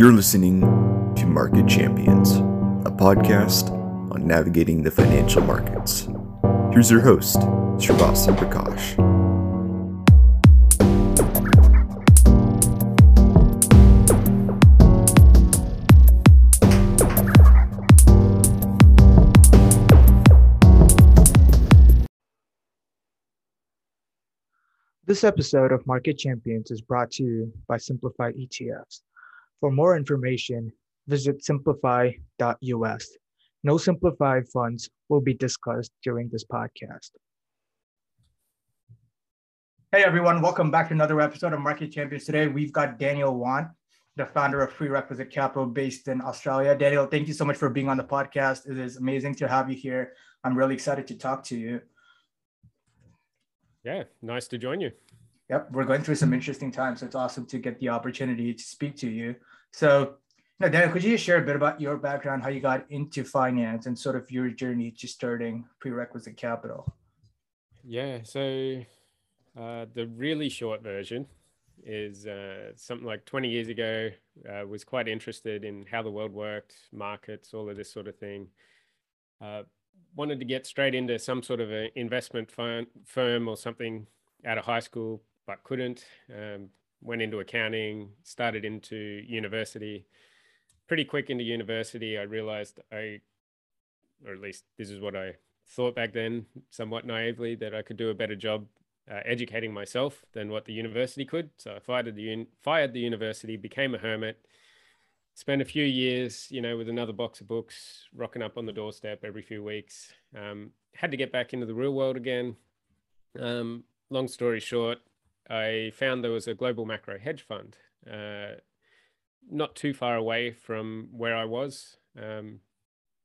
You're listening to Market Champions, a podcast on navigating the financial markets. Here's your host, Srivatsa Prakash. This episode of Market Champions is brought to you by Simplify ETFs. For more information, visit simplify.us. No simplified funds will be discussed during this podcast. Hey everyone, welcome back to another episode of Market Champions. Today we've got Daniel Wan, the founder of Free Prerequisite Capital based in Australia. Daniel, thank you so much for being on the podcast. It is amazing to have you here. I'm really excited to talk to you. Yeah, nice to join you. Yep, we're going through some interesting times. So it's awesome to get the opportunity to speak to you. So, know, Daniel, could you share a bit about your background, how you got into finance, and sort of your journey to starting prerequisite capital? Yeah, so uh, the really short version is uh, something like 20 years ago. Uh, was quite interested in how the world worked, markets, all of this sort of thing. Uh, wanted to get straight into some sort of an investment firm, firm or something out of high school, but couldn't. Um, went into accounting, started into university. Pretty quick into university, I realized I, or at least this is what I thought back then, somewhat naively, that I could do a better job uh, educating myself than what the university could. So I fired the, un- fired the university, became a hermit, spent a few years, you know, with another box of books, rocking up on the doorstep every few weeks. Um, had to get back into the real world again. Um, long story short, I found there was a global macro hedge fund, uh, not too far away from where I was. Um,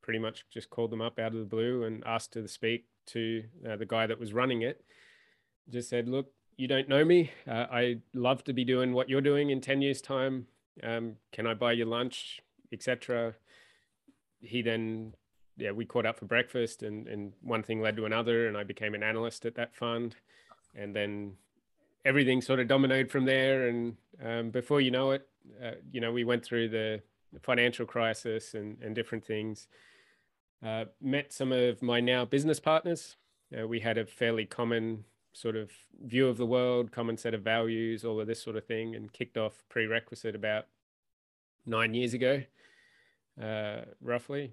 pretty much just called them up out of the blue and asked to speak to uh, the guy that was running it. Just said, "Look, you don't know me. Uh, I love to be doing what you're doing in ten years' time um, can I buy you lunch, etc. He then, yeah, we caught up for breakfast, and and one thing led to another, and I became an analyst at that fund, and then everything sort of dominoed from there. And um, before you know it, uh, you know, we went through the financial crisis and and different things. Uh, met some of my now business partners. Uh, we had a fairly common sort of view of the world, common set of values, all of this sort of thing, and kicked off prerequisite about nine years ago, uh, roughly.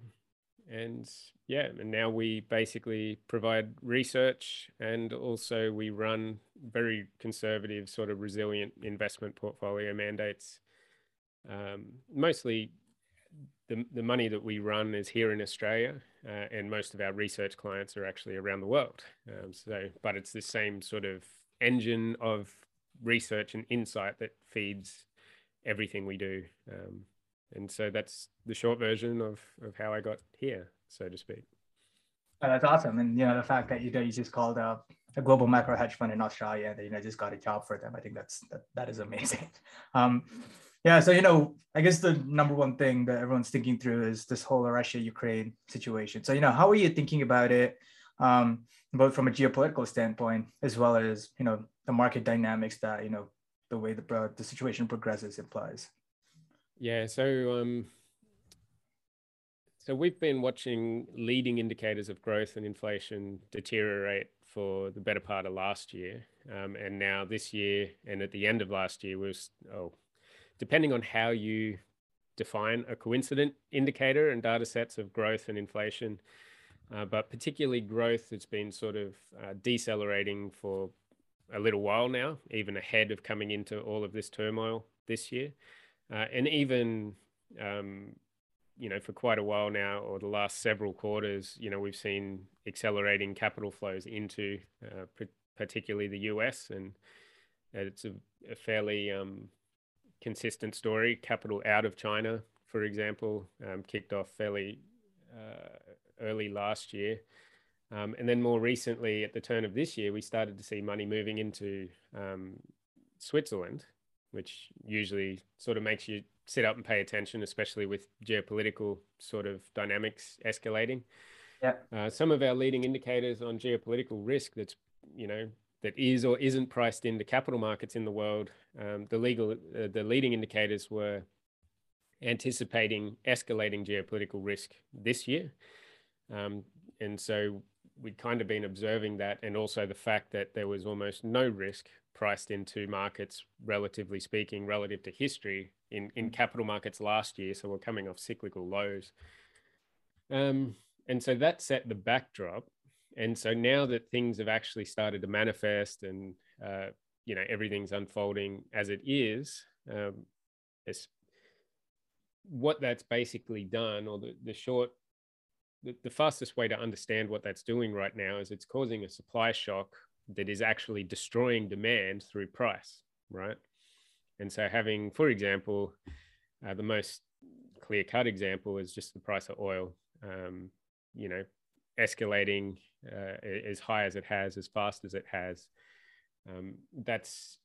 And yeah, and now we basically provide research and also we run very conservative, sort of resilient investment portfolio mandates. Um, mostly the, the money that we run is here in Australia, uh, and most of our research clients are actually around the world. Um, so, but it's the same sort of engine of research and insight that feeds everything we do. Um, and so that's the short version of, of how I got here, so to speak. Oh, that's awesome. And, you know, the fact that you, know, you just called a, global macro hedge fund in Australia and, you know, just got a job for them. I think that's, that, that is amazing. Um, yeah. So, you know, I guess the number one thing that everyone's thinking through is this whole Russia Ukraine situation. So, you know, how are you thinking about it, um, both from a geopolitical standpoint as well as, you know, the market dynamics that, you know, the way the, the situation progresses implies? Yeah. So, um, so we've been watching leading indicators of growth and inflation deteriorate for the better part of last year, um, and now this year, and at the end of last year was oh depending on how you define a coincident indicator and data sets of growth and inflation, uh, but particularly growth has been sort of uh, decelerating for a little while now, even ahead of coming into all of this turmoil this year. Uh, and even, um, you know, for quite a while now, or the last several quarters, you know, we've seen accelerating capital flows into uh, particularly the US. And it's a, a fairly um, consistent story. Capital out of China, for example, um, kicked off fairly uh, early last year. Um, and then more recently, at the turn of this year, we started to see money moving into um, Switzerland, which usually sort of makes you sit up and pay attention, especially with geopolitical sort of dynamics escalating. Yeah. Uh, some of our leading indicators on geopolitical risk that's you know that is or isn't priced into capital markets in the world, um, the legal, uh, the leading indicators were anticipating escalating geopolitical risk this year. Um, and so we'd kind of been observing that, and also the fact that there was almost no risk priced into markets, relatively speaking, relative to history in, in mm. capital markets last year. So we're coming off cyclical lows. Um, and so that set the backdrop. And so now that things have actually started to manifest and, uh, you know, everything's unfolding as it is, um, what that's basically done, or the, the short the, the fastest way to understand what that's doing right now is it's causing a supply shock that is actually destroying demand through price, right? And so, having, for example, uh, the most clear cut example is just the price of oil, um, you know, escalating uh, as high as it has, as fast as it has. Um, that's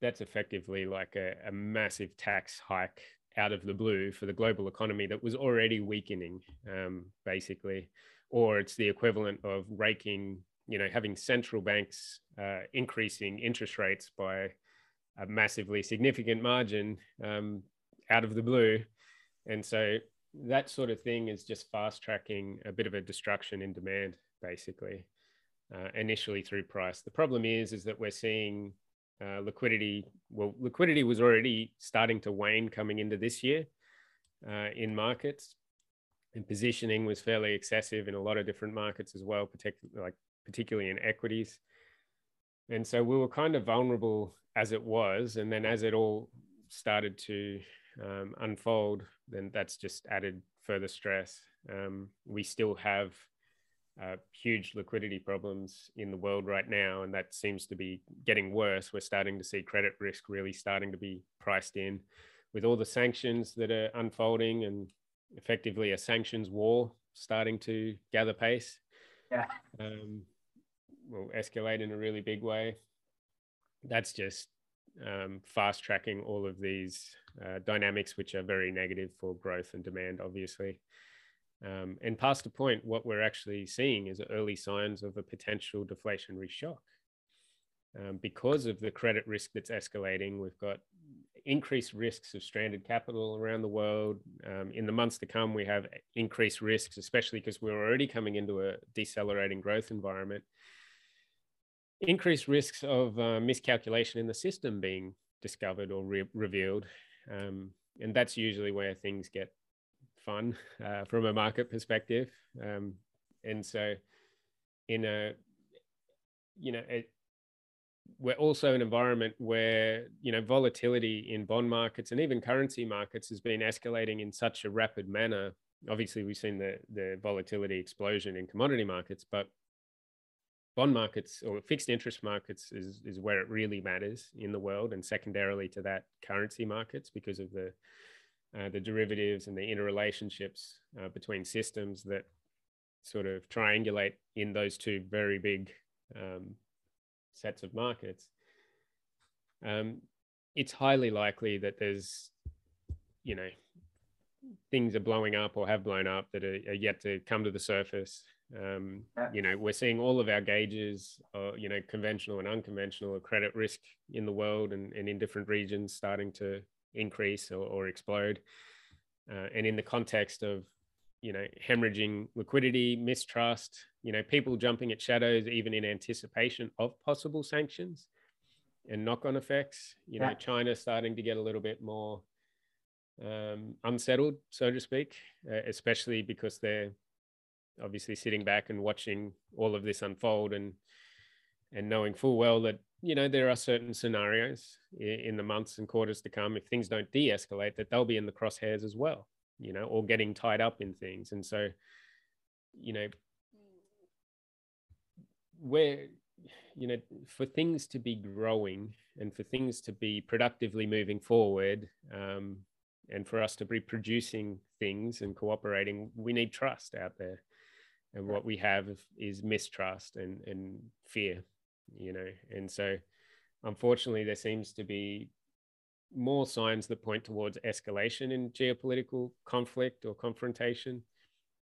that's effectively like a, a massive tax hike out of the blue for the global economy that was already weakening, um, basically, or it's the equivalent of raking, you know, having central banks uh, increasing interest rates by a massively significant margin um, out of the blue. And so that sort of thing is just fast tracking a bit of a destruction in demand, basically, uh, initially through price. The problem is, is that we're seeing uh, liquidity, well, liquidity was already starting to wane coming into this year uh, in markets, and positioning was fairly excessive in a lot of different markets as well, particularly like particularly in equities. And so we were kind of vulnerable as it was, and then as it all started to um, unfold, then that's just added further stress. Um, we still have uh, huge liquidity problems in the world right now, and that seems to be getting worse. We're starting to see credit risk really starting to be priced in with all the sanctions that are unfolding and effectively a sanctions war starting to gather pace. Yeah. Um, will escalate in a really big way. That's just um, fast tracking all of these uh, dynamics, which are very negative for growth and demand, obviously. Um, and past the point, what we're actually seeing is early signs of a potential deflationary shock. Um, because of the credit risk that's escalating, we've got increased risks of stranded capital around the world. Um, in the months to come, we have increased risks, especially because we're already coming into a decelerating growth environment. Increased risks of uh, miscalculation in the system being discovered or re- revealed. Um, and that's usually where things get fun uh, from a market perspective. Um, and so, in a, you know, we're also an environment where you know volatility in bond markets and even currency markets has been escalating in such a rapid manner. Obviously, we've seen the the volatility explosion in commodity markets, but bond markets or fixed interest markets is is where it really matters in the world, and secondarily to that, currency markets because of the uh, the derivatives and the interrelationships uh, between systems that sort of triangulate in those two very big um, sets of markets, um, it's highly likely that there's, you know, things are blowing up or have blown up that are, are yet to come to the surface. Um, yeah. You know, we're seeing all of our gauges, uh, you know, conventional and unconventional credit risk in the world and, and in different regions starting to increase or, or explode. Uh, and in the context of, you know, hemorrhaging liquidity, mistrust, you know, people jumping at shadows even in anticipation of possible sanctions and knock-on effects. You know. China starting to get a little bit more um, unsettled, so to speak, uh, especially because they're obviously sitting back and watching all of this unfold and and knowing full well that you know, there are certain scenarios in the months and quarters to come, if things don't de escalate, that they'll be in the crosshairs as well, you know, or getting tied up in things. And so, you know, where, you know, for things to be growing and for things to be productively moving forward, um, and for us to be producing things and cooperating, we need trust out there. And what we have is mistrust and, and fear you know? And so unfortunately there seems to be more signs that point towards escalation in geopolitical conflict or confrontation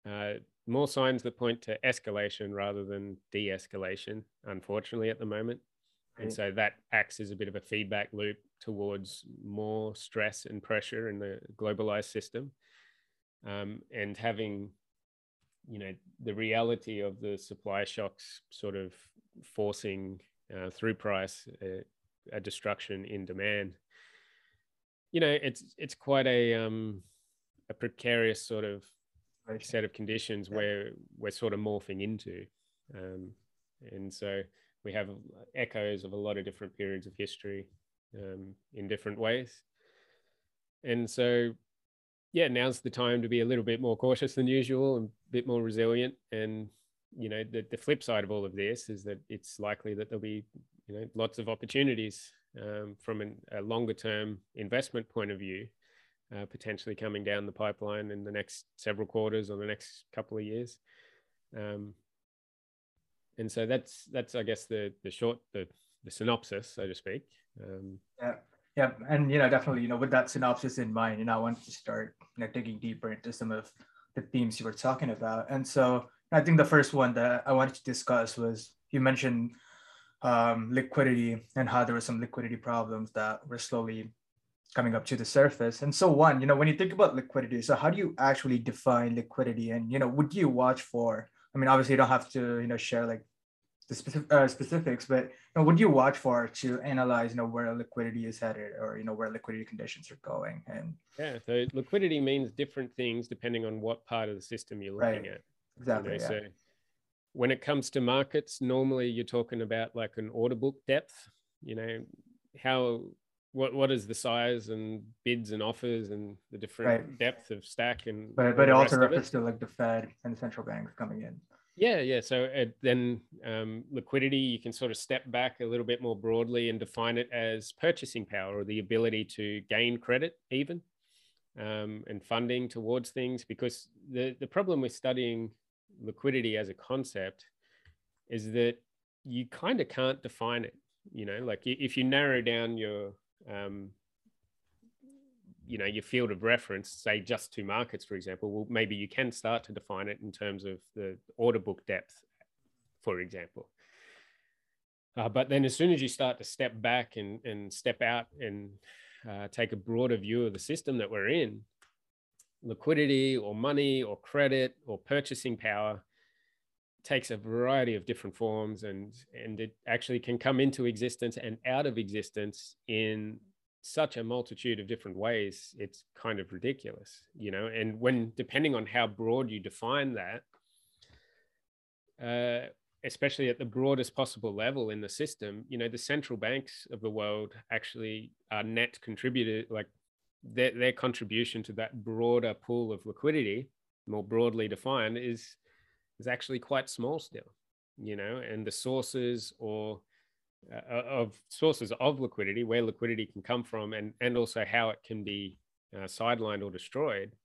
uh, more signs that point to escalation rather than de-escalation unfortunately at the moment. And so that acts as a bit of a feedback loop towards more stress and pressure in the globalized system. Um, and having you know the reality of the supply shocks sort of forcing uh, through price uh, a destruction in demand. You know it's it's quite a um a precarious sort of set of conditions yeah. where we're sort of morphing into um and so we have echoes of a lot of different periods of history um, in different ways. And so yeah now's the time to be a little bit more cautious than usual and a bit more resilient and you know the, the flip side of all of this is that it's likely that there'll be you know lots of opportunities um, from an, a longer term investment point of view, uh, potentially coming down the pipeline in the next several quarters or the next couple of years. Um, and so that's that's I guess the the short the the synopsis, so to speak. Um, yeah, yeah, and you know definitely you know with that synopsis in mind, you know I wanted to start you know digging deeper into some of the themes you were talking about, and so I think the first one that I wanted to discuss was you mentioned um, liquidity and how there were some liquidity problems that were slowly coming up to the surface. And so one, you know, when you think about liquidity, so how do you actually define liquidity? And you know, would you watch for? I mean, obviously, you don't have to, you know, share like the specific, uh, specifics, but you know, what do you watch for to analyze, you know, where liquidity is headed, or you know, where liquidity conditions are going? And yeah, so liquidity means different things depending on what part of the system you're looking right. at. Exactly. You know, yeah. So when it comes to markets, normally you're talking about like an order book depth. You know, how what what is the size and bids and offers and the different right. depth of stack and but but it also refers to like the Fed and the central banks coming in. Yeah, yeah. So uh, then um, liquidity, you can sort of step back a little bit more broadly and define it as purchasing power or the ability to gain credit, even um, and funding towards things. Because the the problem with studying liquidity as a concept is that you kind of can't define it you know like if you narrow down your um, you know your field of reference say just two markets for example well maybe you can start to define it in terms of the order book depth for example. Uh, but then as soon as you start to step back and, and step out and uh, take a broader view of the system that we're in liquidity or money or credit or purchasing power takes a variety of different forms and and it actually can come into existence and out of existence in such a multitude of different ways it's kind of ridiculous you know and when depending on how broad you define that uh, especially at the broadest possible level in the system you know the central banks of the world actually are net contributed like their, their contribution to that broader pool of liquidity, more broadly defined, is is actually quite small still. You know, and the sources or uh, of sources of liquidity, where liquidity can come from, and and also how it can be uh, sidelined or destroyed,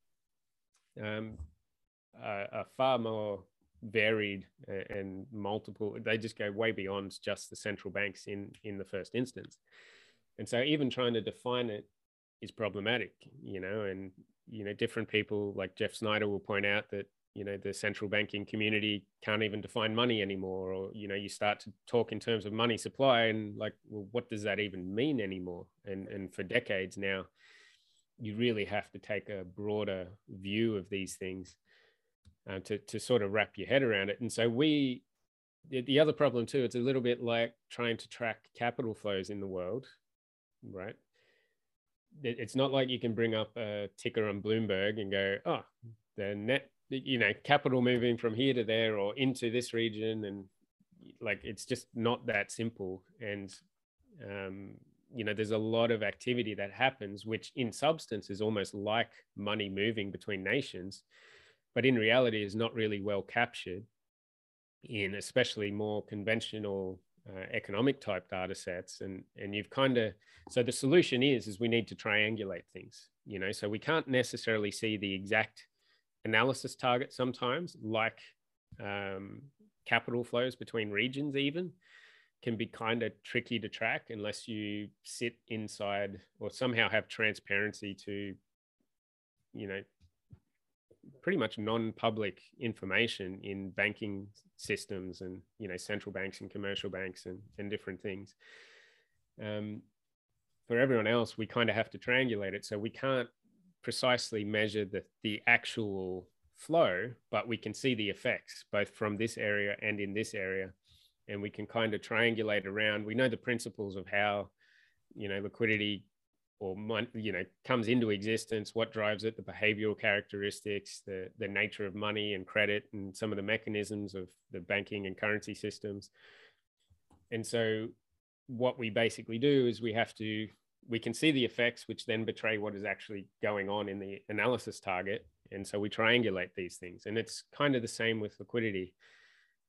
um, are far more varied and multiple. They just go way beyond just the central banks in in the first instance. And so, even trying to define it is problematic, you know, and you know, different people like Jeff Snider will point out that you know the central banking community can't even define money anymore, or you know, you start to talk in terms of money supply and like, well, what does that even mean anymore? And and for decades now, you really have to take a broader view of these things uh, to to sort of wrap your head around it. And so we the other problem too it's a little bit like trying to track capital flows in the world right it's not like you can bring up a ticker on Bloomberg and go, oh, the net, you know, capital moving from here to there or into this region. And like, it's just not that simple. And, um, you know, there's a lot of activity that happens, which in substance is almost like money moving between nations, but in reality is not really well captured in especially more conventional uh, economic type data sets and and you've kind of so the solution is is we need to triangulate things you know so we can't necessarily see the exact analysis target sometimes like um, capital flows between regions even can be kind of tricky to track unless you sit inside or somehow have transparency to you know pretty much non-public information in banking systems and you know central banks and commercial banks and, and different things. Um, for everyone else we kind of have to triangulate it so we can't precisely measure the, the actual flow but we can see the effects both from this area and in this area. And we can kind of triangulate around. We know the principles of how you know liquidity or money, you know comes into existence what drives it the behavioral characteristics the the nature of money and credit and some of the mechanisms of the banking and currency systems. And so what we basically do is we have to we can see the effects which then betray what is actually going on in the analysis target. And so we triangulate these things. And it's kind of the same with liquidity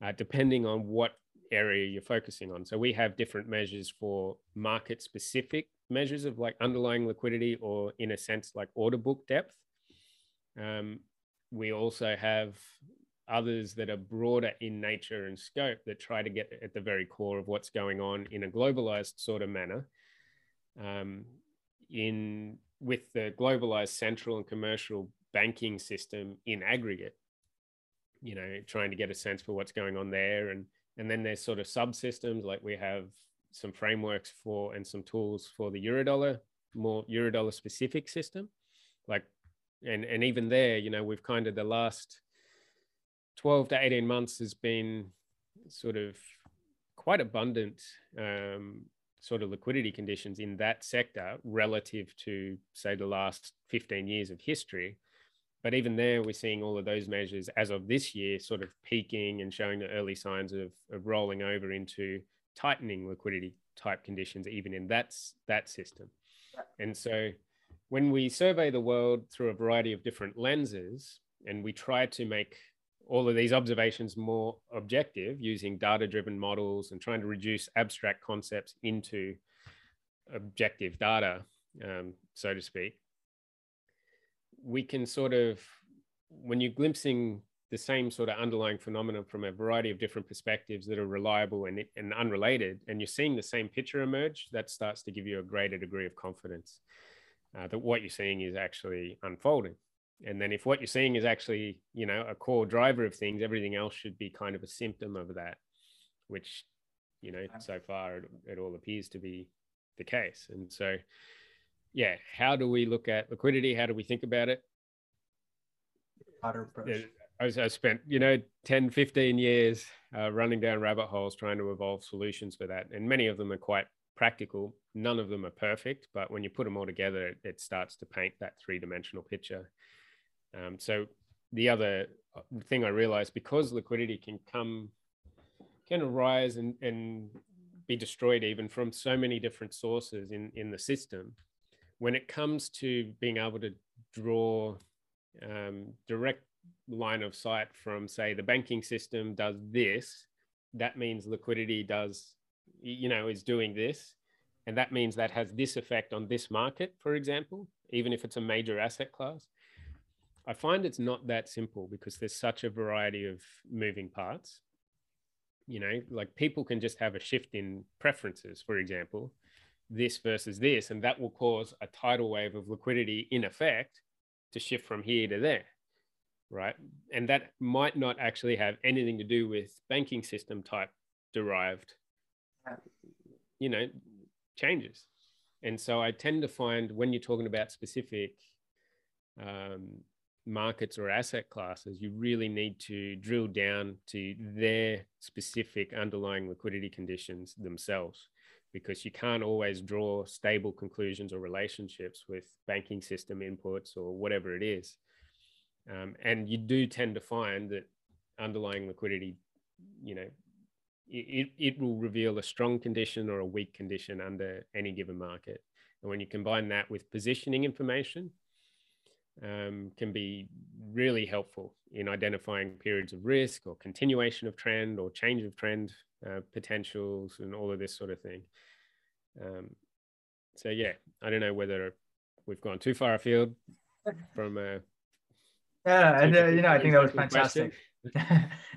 uh, depending on what area you're focusing on. So we have different measures for market specific measures of like underlying liquidity or in a sense like order book depth. Um, we also have others that are broader in nature and scope that try to get at the very core of what's going on in a globalized sort of manner um, in with the globalized central and commercial banking system in aggregate you know trying to get a sense for what's going on there. And and then there's sort of subsystems like we have some frameworks for and some tools for the eurodollar more eurodollar specific system. Like and and even there you know we've kind of the last 12 to 18 months has been sort of quite abundant um, sort of liquidity conditions in that sector relative to say the last 15 years of history. But even there we're seeing all of those measures as of this year sort of peaking and showing the early signs of, of rolling over into tightening liquidity type conditions even in that that system. And so when we survey the world through a variety of different lenses and we try to make all of these observations more objective using data driven models and trying to reduce abstract concepts into objective data, um, so to speak, we can sort of, when you're glimpsing the same sort of underlying phenomenon from a variety of different perspectives that are reliable and, and unrelated, and you're seeing the same picture emerge, that starts to give you a greater degree of confidence uh, that what you're seeing is actually unfolding and then if what you're seeing is actually you know a core driver of things everything else should be kind of a symptom of that which you know so far it, it all appears to be the case. And so yeah how do we look at liquidity? How do we think about it? I, I spent you know 10 15 years uh, running down rabbit holes trying to evolve solutions for that. And many of them are quite practical. None of them are perfect but when you put them all together it, it starts to paint that three-dimensional picture um, so the other uh, thing I realized because liquidity can come, can arise and, and be destroyed even from so many different sources in, in the system, when it comes to being able to draw um, direct line of sight from, say, the banking system does this, that means liquidity does, you know, is doing this. And that means that has this effect on this market, for example, even if it's a major asset class I find it's not that simple because there's such a variety of moving parts. You know, like people can just have a shift in preferences, for example, this versus this, and that will cause a tidal wave of liquidity in effect to shift from here to there. Right. And that might not actually have anything to do with banking system type derived, you know, changes. And so I tend to find when you're talking about specific um, markets or asset classes, you really need to drill down to their specific underlying liquidity conditions themselves because you can't always draw stable conclusions or relationships with banking system inputs or whatever it is. Um, and you do tend to find that underlying liquidity, you know, it, it will reveal a strong condition or a weak condition under any given market. And when you combine that with positioning information, um, can be really helpful in identifying periods of risk or continuation of trend or change of trend uh, potentials and all of this sort of thing. Um, so yeah, I don't know whether we've gone too far afield from. Uh, yeah, and uh, you know, I think that was fantastic. no,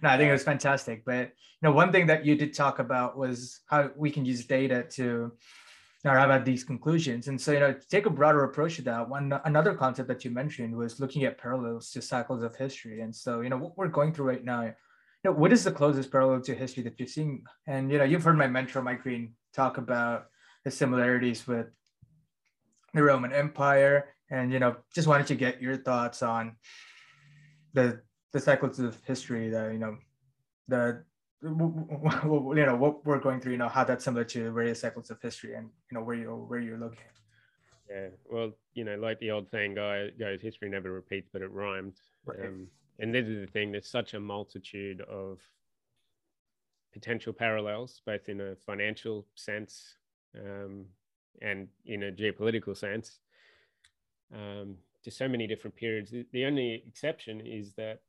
I think it was fantastic. But you know, one thing that you did talk about was how we can use data to arrive at these conclusions. And so, you know, take a broader approach to that. One another concept that you mentioned was looking at parallels to cycles of history. And so, you know, what we're going through right now, you know, what is the closest parallel to history that you're seeing? And you know, you've heard my mentor Mike Green talk about the similarities with the Roman Empire, and you know, just wanted to get your thoughts on the the cycles of history that you know the you know what we're going through you know how that's similar to various cycles of history and you know where you where you're looking. Yeah well you know like the old saying goes history never repeats but it rhymes. Right. um, and this is the thing there's such a multitude of potential parallels both in a financial sense um, and in a geopolitical sense um, to so many different periods. The only exception is that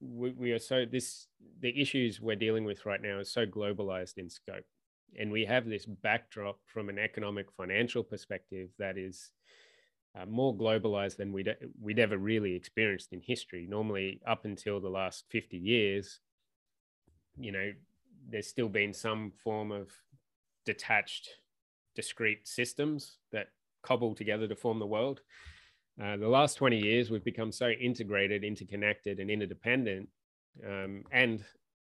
we, we are so this the issues we're dealing with right now is so globalized in scope. And we have this backdrop from an economic financial perspective that is uh, more globalized than we'd, we'd ever really experienced in history. Normally up until the last 50 years you know there's still been some form of detached discrete systems that cobble together to form the world uh, the last 20 years, we've become so integrated, interconnected, and interdependent. Um, and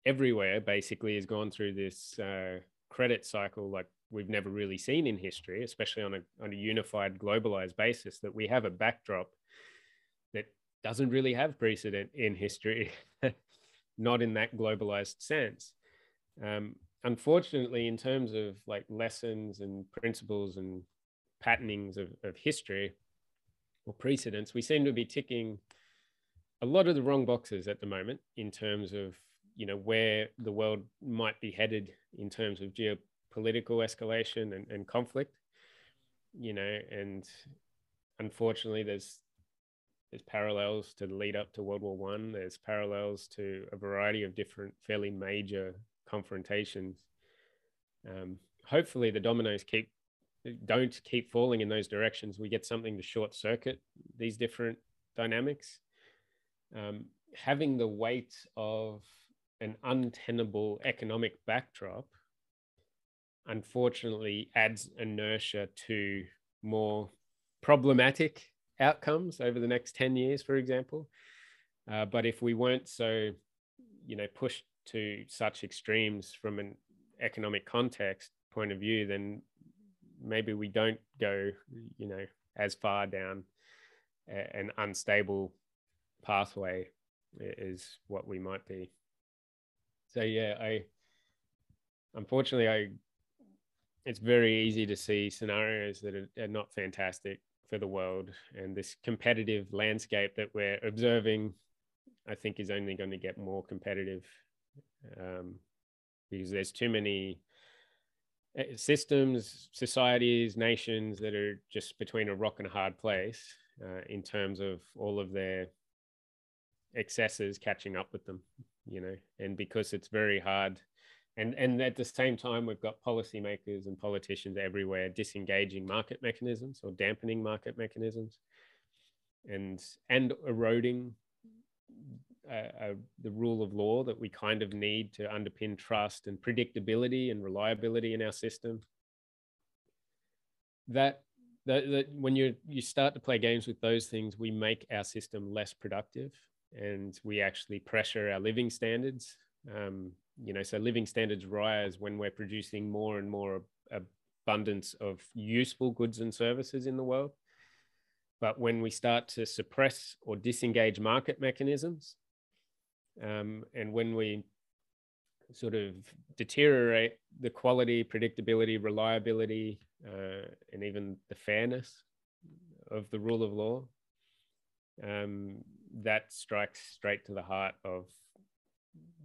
everywhere basically has gone through this uh, credit cycle like we've never really seen in history, especially on a, on a unified, globalized basis, that we have a backdrop that doesn't really have precedent in history, not in that globalized sense. Um, unfortunately, in terms of like lessons and principles and patternings of, of history, or precedents, we seem to be ticking a lot of the wrong boxes at the moment in terms of you know where the world might be headed in terms of geopolitical escalation and, and conflict you know and unfortunately there's there's parallels to the lead up to world war one. There's parallels to a variety of different fairly major confrontations. Um, hopefully the dominoes keep don't keep falling in those directions, we get something to short circuit these different dynamics. Um, having the weight of an untenable economic backdrop, unfortunately, adds inertia to more problematic outcomes over the next 10 years, for example. Uh, but if we weren't so, you know, pushed to such extremes from an economic context point of view, then maybe we don't go, you know, as far down an unstable pathway is what we might be. So yeah, I unfortunately I it's very easy to see scenarios that are, are not fantastic for the world and this competitive landscape that we're observing I think is only going to get more competitive um, because there's too many systems, societies, nations that are just between a rock and a hard place uh, in terms of all of their excesses catching up with them, you know, and because it's very hard. And, and at the same time, we've got policymakers and politicians everywhere disengaging market mechanisms or dampening market mechanisms and, and eroding uh, the rule of law that we kind of need to underpin trust and predictability and reliability in our system. That, that, that when you you start to play games with those things, we make our system less productive, and we actually pressure our living standards. Um, you know, so living standards rise when we're producing more and more abundance of useful goods and services in the world. But when we start to suppress or disengage market mechanisms, um, and when we sort of deteriorate the quality, predictability, reliability, uh, and even the fairness of the rule of law, um, that strikes straight to the heart of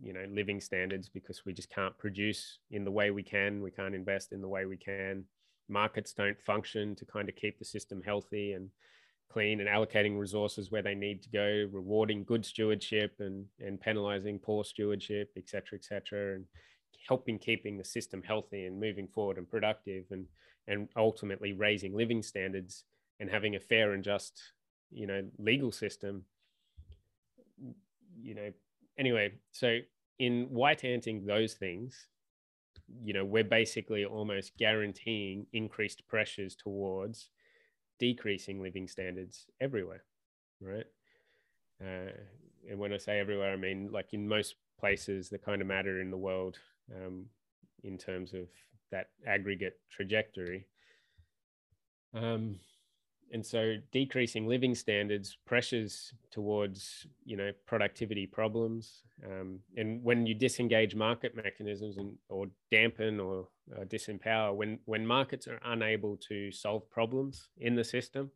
you know living standards because we just can't produce in the way we can. We can't invest in the way we can. Markets don't function to kind of keep the system healthy and clean and allocating resources where they need to go, rewarding good stewardship and, and penalizing poor stewardship, et cetera, et cetera, and helping keeping the system healthy and moving forward and productive and, and ultimately raising living standards and having a fair and just, you know, legal system. You know, anyway, so in white anting those things, you know, we're basically almost guaranteeing increased pressures towards decreasing living standards everywhere, right? Uh, and when I say everywhere, I mean like in most places that kind of matter in the world um, in terms of that aggregate trajectory. Um, and so decreasing living standards pressures towards you know productivity problems um, and when you disengage market mechanisms and or dampen or uh, disempower when when markets are unable to solve problems in the system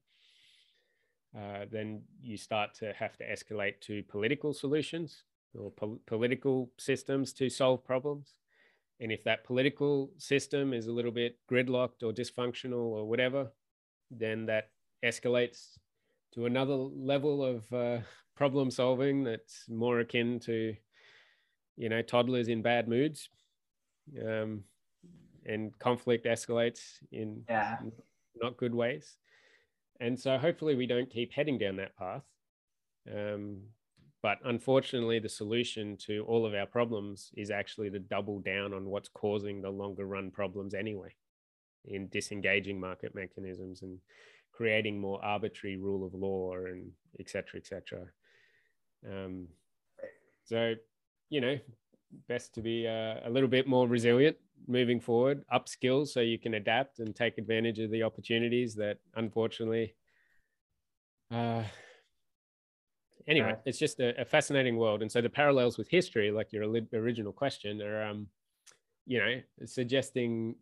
uh, then you start to have to escalate to political solutions or po- political systems to solve problems. And if that political system is a little bit gridlocked or dysfunctional or whatever then that escalates to another level of uh, problem solving that's more akin to you know toddlers in bad moods um, and conflict escalates in yeah. not good ways and so hopefully we don't keep heading down that path um, but unfortunately the solution to all of our problems is actually to double down on what's causing the longer run problems anyway in disengaging market mechanisms and creating more arbitrary rule of law and et cetera, et cetera. Um, so, you know, best to be uh, a little bit more resilient moving forward, up skills so you can adapt and take advantage of the opportunities that unfortunately. Uh, anyway, it's just a, a, fascinating world, and so the parallels with history, like your original question, are um, you know, suggesting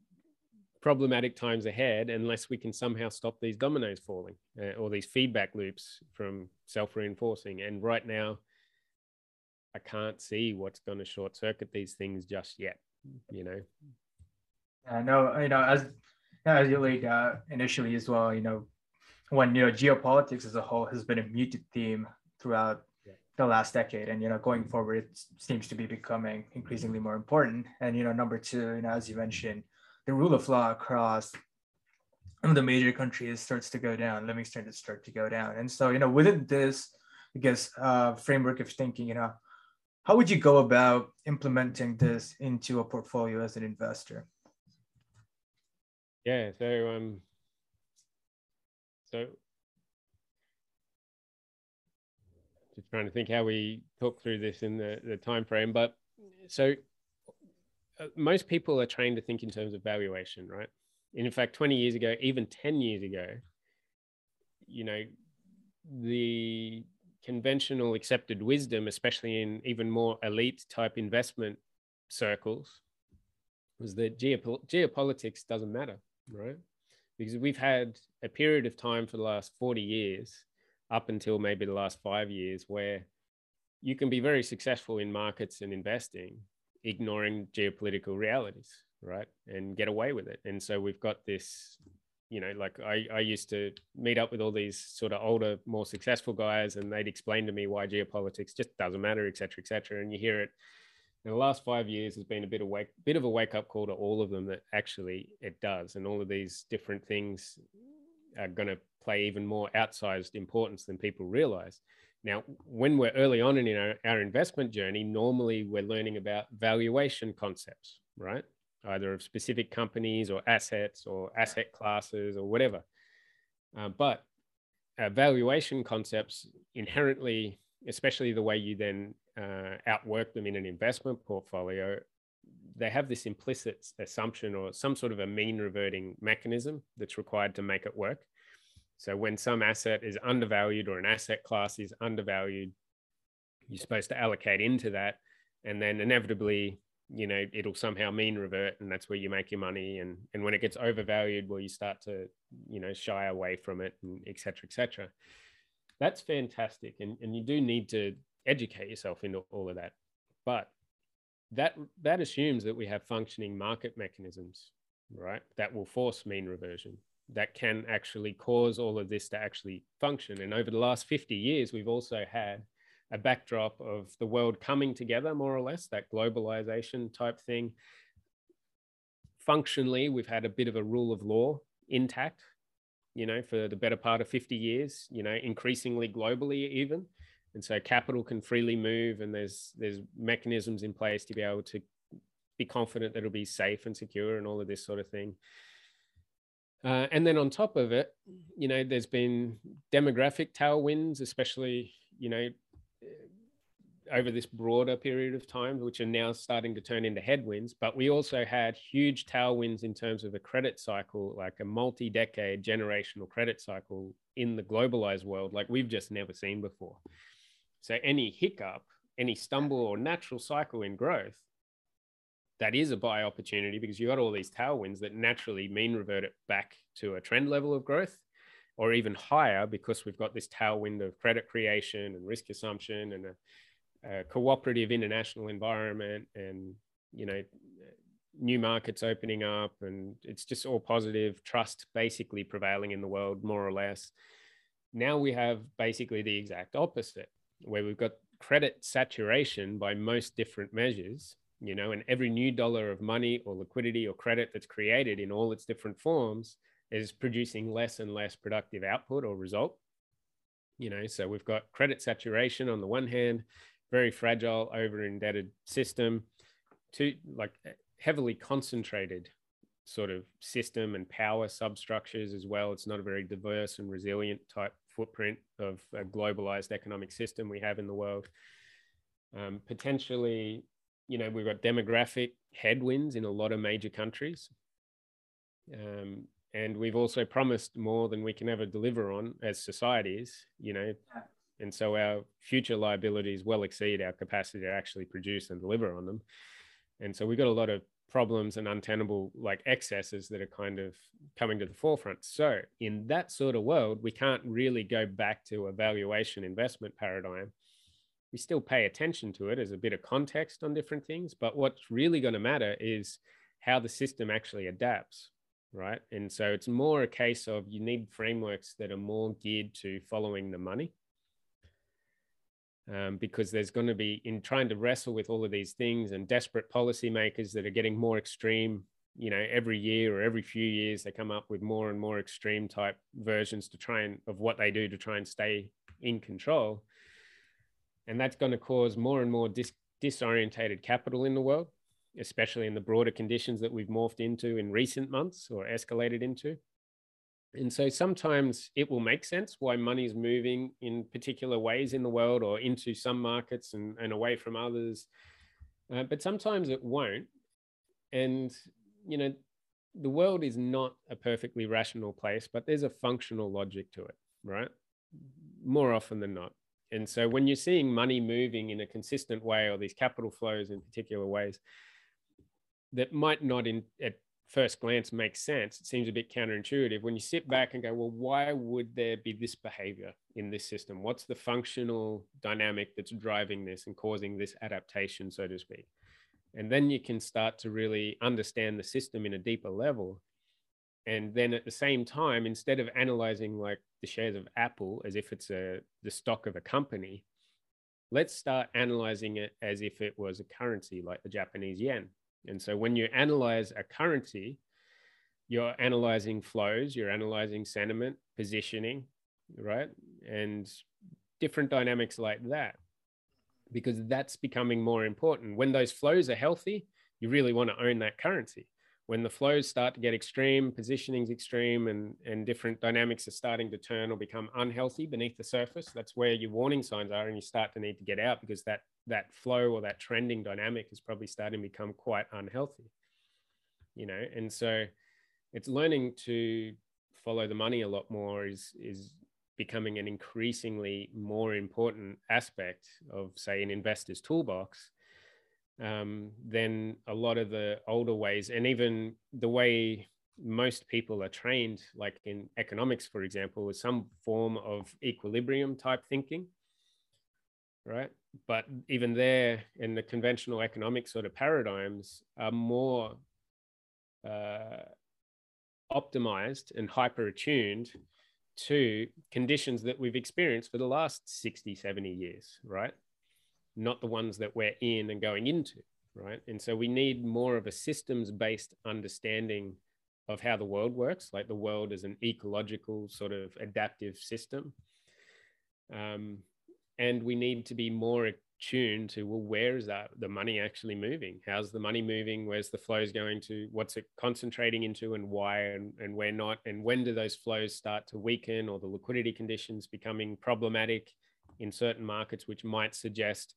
problematic times ahead unless we can somehow stop these dominoes falling uh, or these feedback loops from self-reinforcing. And right now i can't see what's going to short circuit these things just yet you know? I know you know as as you laid uh, initially as well you know when you know geopolitics as a whole has been a muted theme throughout yeah. the last decade and you know going forward it seems to be becoming increasingly more important. And you know number two you know as you mentioned the rule of law across some of the major countries starts to go down, living standards start to go down. And so, you know, within this, I guess, uh, framework of thinking, you know, how would you go about implementing this into a portfolio as an investor? Yeah, so um, so just trying to think how we talk through this in the the time frame, but so Uh, most people are trained to think in terms of valuation, right? in fact, 20 years ago, even 10 years ago, you know, the conventional accepted wisdom, especially in even more elite type investment circles, was that geopol- geopolitics doesn't matter, right? Because we've had a period of time for the last 40 years, up until maybe the last five years, where you can be very successful in markets and investing ignoring geopolitical realities, right? And get away with it. And so we've got this, you know, like I, I used to meet up with all these sort of older, more successful guys, and they'd explain to me why geopolitics just doesn't matter, et cetera, et cetera. And you hear it in the last five years has been a bit of wake, bit of a wake up call to all of them that actually it does, and all of these different things are going to play even more outsized importance than people realize. Now, when we're early on in our, our investment journey, normally we're learning about valuation concepts, right? Either of specific companies or assets or asset classes or whatever. Uh, but valuation concepts inherently, especially the way you then uh, outwork them in an investment portfolio, they have this implicit assumption or some sort of a mean reverting mechanism that's required to make it work. So when some asset is undervalued or an asset class is undervalued, you're supposed to allocate into that. And then inevitably, you know, it'll somehow mean revert and that's where you make your money. And, and when it gets overvalued, well, you start to, you know, shy away from it and et cetera, et cetera. That's fantastic. And, and you do need to educate yourself into all of that. But that that assumes that we have functioning market mechanisms, right? That will force mean reversion that can actually cause all of this to actually function. And over the last 50 years, we've also had a backdrop of the world coming together, more or less, that globalization type thing. Functionally, we've had a bit of a rule of law intact, you know, for the better part of 50 years, you know, increasingly globally even. And so capital can freely move and there's there's mechanisms in place to be able to be confident that it'll be safe and secure and all of this sort of thing. Uh, and then on top of it, you know, there's been demographic tailwinds, especially, you know, over this broader period of time, which are now starting to turn into headwinds. But we also had huge tailwinds in terms of a credit cycle, like a multi decade generational credit cycle in the globalized world, like we've just never seen before. So any hiccup, any stumble or natural cycle in growth, that is a buy opportunity because you got all these tailwinds that naturally mean revert it back to a trend level of growth or even higher because we've got this tailwind of credit creation and risk assumption and a, a cooperative international environment and you know new markets opening up and it's just all positive trust basically prevailing in the world more or less. Now we have basically the exact opposite where we've got credit saturation by most different measures you know and every new dollar of money or liquidity or credit that's created in all its different forms is producing less and less productive output or result you know. So we've got credit saturation on the one hand very fragile over indebted system to like heavily concentrated sort of system and power substructures as well. It's not a very diverse and resilient type footprint of a globalized economic system we have in the world. Um, potentially you know, we've got demographic headwinds in a lot of major countries. Um, and we've also promised more than we can ever deliver on as societies, you know. And so our future liabilities well exceed our capacity to actually produce and deliver on them. And so we've got a lot of problems and untenable like excesses that are kind of coming to the forefront. So in that sort of world, we can't really go back to a valuation investment paradigm we still pay attention to it as a bit of context on different things. But what's really going to matter is how the system actually adapts, right? And so it's more a case of you need frameworks that are more geared to following the money. Um, because there's going to be in trying to wrestle with all of these things and desperate policymakers that are getting more extreme you know every year or every few years they come up with more and more extreme type versions to try and of what they do to try and stay in control and that's going to cause more and more dis- disorientated capital in the world, especially in the broader conditions that we've morphed into in recent months or escalated into. And so sometimes it will make sense why money is moving in particular ways in the world or into some markets and, and away from others. Uh, but sometimes it won't. And, you know, the world is not a perfectly rational place, but there's a functional logic to it, right? More often than not. And so when you're seeing money moving in a consistent way or these capital flows in particular ways that might not in at first glance make sense, it seems a bit counterintuitive. When you sit back and go, well, why would there be this behavior in this system? What's the functional dynamic that's driving this and causing this adaptation, so to speak? And then you can start to really understand the system in a deeper level and then at the same time instead of analyzing like the shares of apple as if it's a the stock of a company let's start analyzing it as if it was a currency like the japanese yen. And so when you analyze a currency you're analyzing flows you're analyzing sentiment positioning right? And different dynamics like that because that's becoming more important. When those flows are healthy you really want to own that currency when the flows start to get extreme, positioning's extreme, and, and different dynamics are starting to turn or become unhealthy beneath the surface, that's where your warning signs are, and you start to need to get out because that that flow or that trending dynamic is probably starting to become quite unhealthy. You know, and so it's learning to follow the money a lot more is is becoming an increasingly more important aspect of, say, an investor's toolbox um, than a lot of the older ways. And even the way most people are trained, like in economics, for example, is some form of equilibrium type thinking, right? But even there, in the conventional economic sort of paradigms, are more uh, optimized and hyper attuned to conditions that we've experienced for the last 60, 70 years, right? Not the ones that we're in and going into, right? And so we need more of a systems based understanding of how the world works, like the world is an ecological sort of adaptive system. Um, and we need to be more attuned to well where is that the money actually moving? How's the money moving? Where's the flows going to? What's it concentrating into and why and, and where not? And when do those flows start to weaken or the liquidity conditions becoming problematic in certain markets which might suggest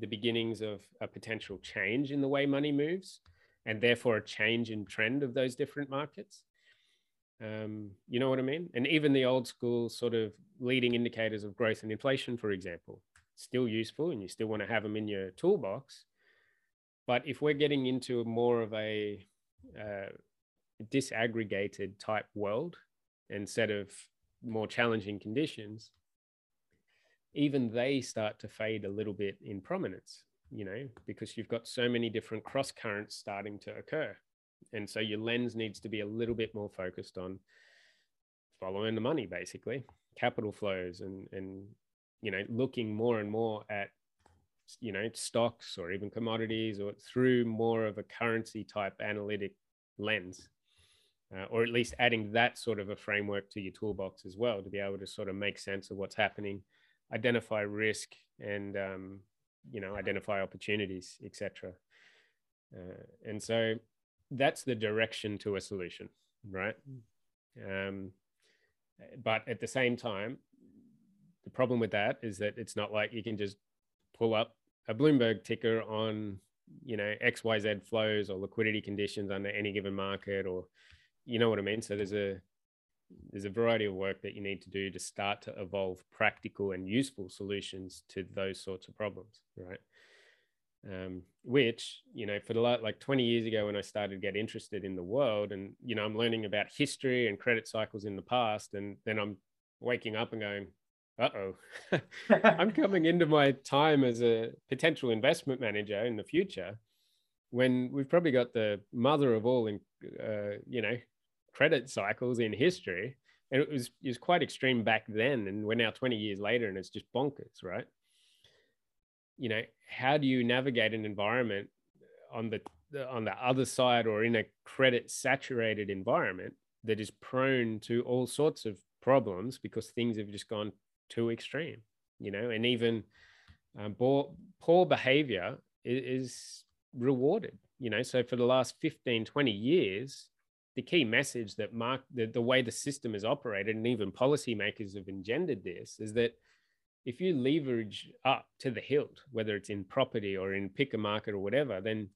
the beginnings of a potential change in the way money moves and therefore a change in trend of those different markets um, you know what i mean and even the old school sort of leading indicators of growth and inflation for example still useful and you still want to have them in your toolbox. But if we're getting into more of a uh, disaggregated type world instead of more challenging conditions, even they start to fade a little bit in prominence, you know, because you've got so many different cross currents starting to occur. And so your lens needs to be a little bit more focused on following the money, basically, capital flows and, and you know looking more and more at you know stocks or even commodities or through more of a currency type analytic lens uh, or at least adding that sort of a framework to your toolbox as well to be able to sort of make sense of what's happening identify risk and um, you know identify opportunities etc uh, and so that's the direction to a solution right um, but at the same time the problem with that is that it's not like you can just pull up a Bloomberg ticker on, you know, XYZ flows or liquidity conditions under any given market or, you know what I mean? So there's a, there's a variety of work that you need to do to start to evolve practical and useful solutions to those sorts of problems, right? Um, which you know for the like 20 years ago when i started to get interested in the world and you know i'm learning about history and credit cycles in the past and then i'm waking up and going uh-oh i'm coming into my time as a potential investment manager in the future when we've probably got the mother of all in uh, you know credit cycles in history and it was it was quite extreme back then and we're now 20 years later and it's just bonkers right you know how do you navigate an environment on the on the other side or in a credit saturated environment that is prone to all sorts of problems because things have just gone too extreme, you know, and even um, poor, poor behavior is, is rewarded, you know. So for the last 15, 20 years, the key message that mark the, the way the system is operated and even policymakers have engendered this is that if you leverage up to the hilt, whether it's in property or in pick a market or whatever, then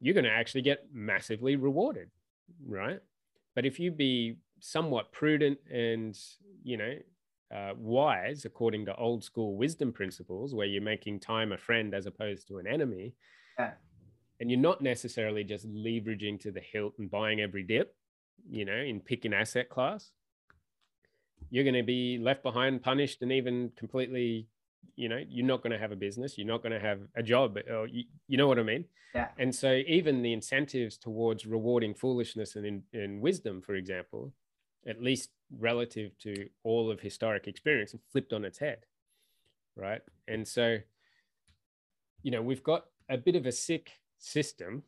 you're going to actually get massively rewarded, right? But if you be somewhat prudent and you know uh, wise according to old school wisdom principles where you're making time a friend as opposed to an enemy yeah. And you're not necessarily just leveraging to the hilt and buying every dip you know in picking asset class. You're going to be left behind punished and even completely you know you're not going to have a business you're not going to have a job or you, you know what i mean? Yeah. And so even the incentives towards rewarding foolishness and in, in wisdom for example at least relative to all of historic experience flipped on its head right? And so you know we've got a bit of a sick system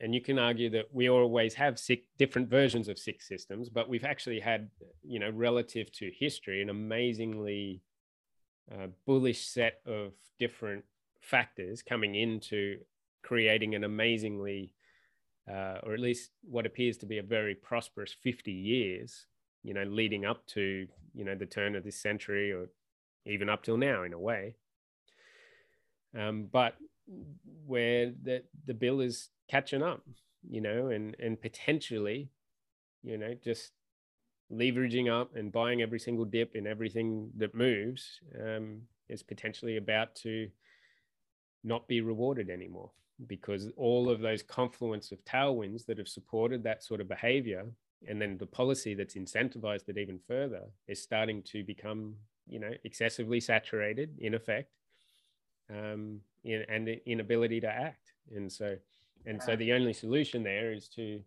and you can argue that we always have sick different versions of six systems but we've actually had you know relative to history an amazingly uh, bullish set of different factors coming into creating an amazingly uh, or at least what appears to be a very prosperous 50 years, you know, leading up to, you know, the turn of this century or even up till now in a way. Um, but where the, the bill is catching up, you know, and, and potentially, you know, just leveraging up and buying every single dip in everything that moves um, is potentially about to not be rewarded anymore because all of those confluence of tailwinds that have supported that sort of behavior and then the policy that's incentivized it even further is starting to become you know excessively saturated in effect. Um, in, and inability to act. And so and so the only solution there is to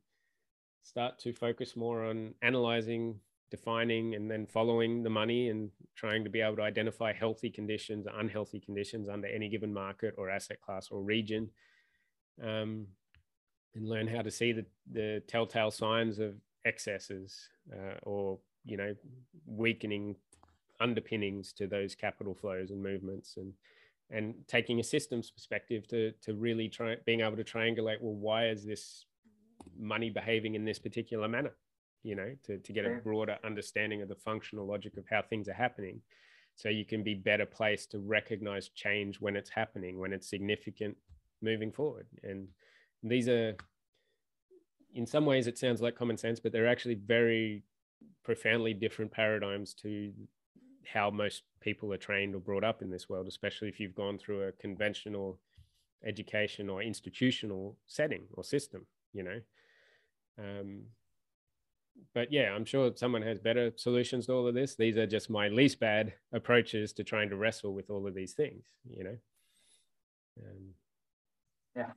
start to focus more on analyzing defining and then following the money and trying to be able to identify healthy conditions unhealthy conditions under any given market or asset class or region um, and learn how to see the, the telltale signs of excesses uh, or you know weakening underpinnings to those capital flows and movements. And and taking a systems perspective to to really try being able to triangulate well why is this money behaving in this particular manner? You know to, to get a broader understanding of the functional logic of how things are happening. So you can be better placed to recognize change when it's happening when it's significant moving forward. And these are in some ways it sounds like common sense but they're actually very profoundly different paradigms to how most people are trained or brought up in this world, especially if you've gone through a conventional education or institutional setting or system, you know. Um, but yeah, I'm sure someone has better solutions to all of this. These are just my least bad approaches to trying to wrestle with all of these things, you know. Um, yeah,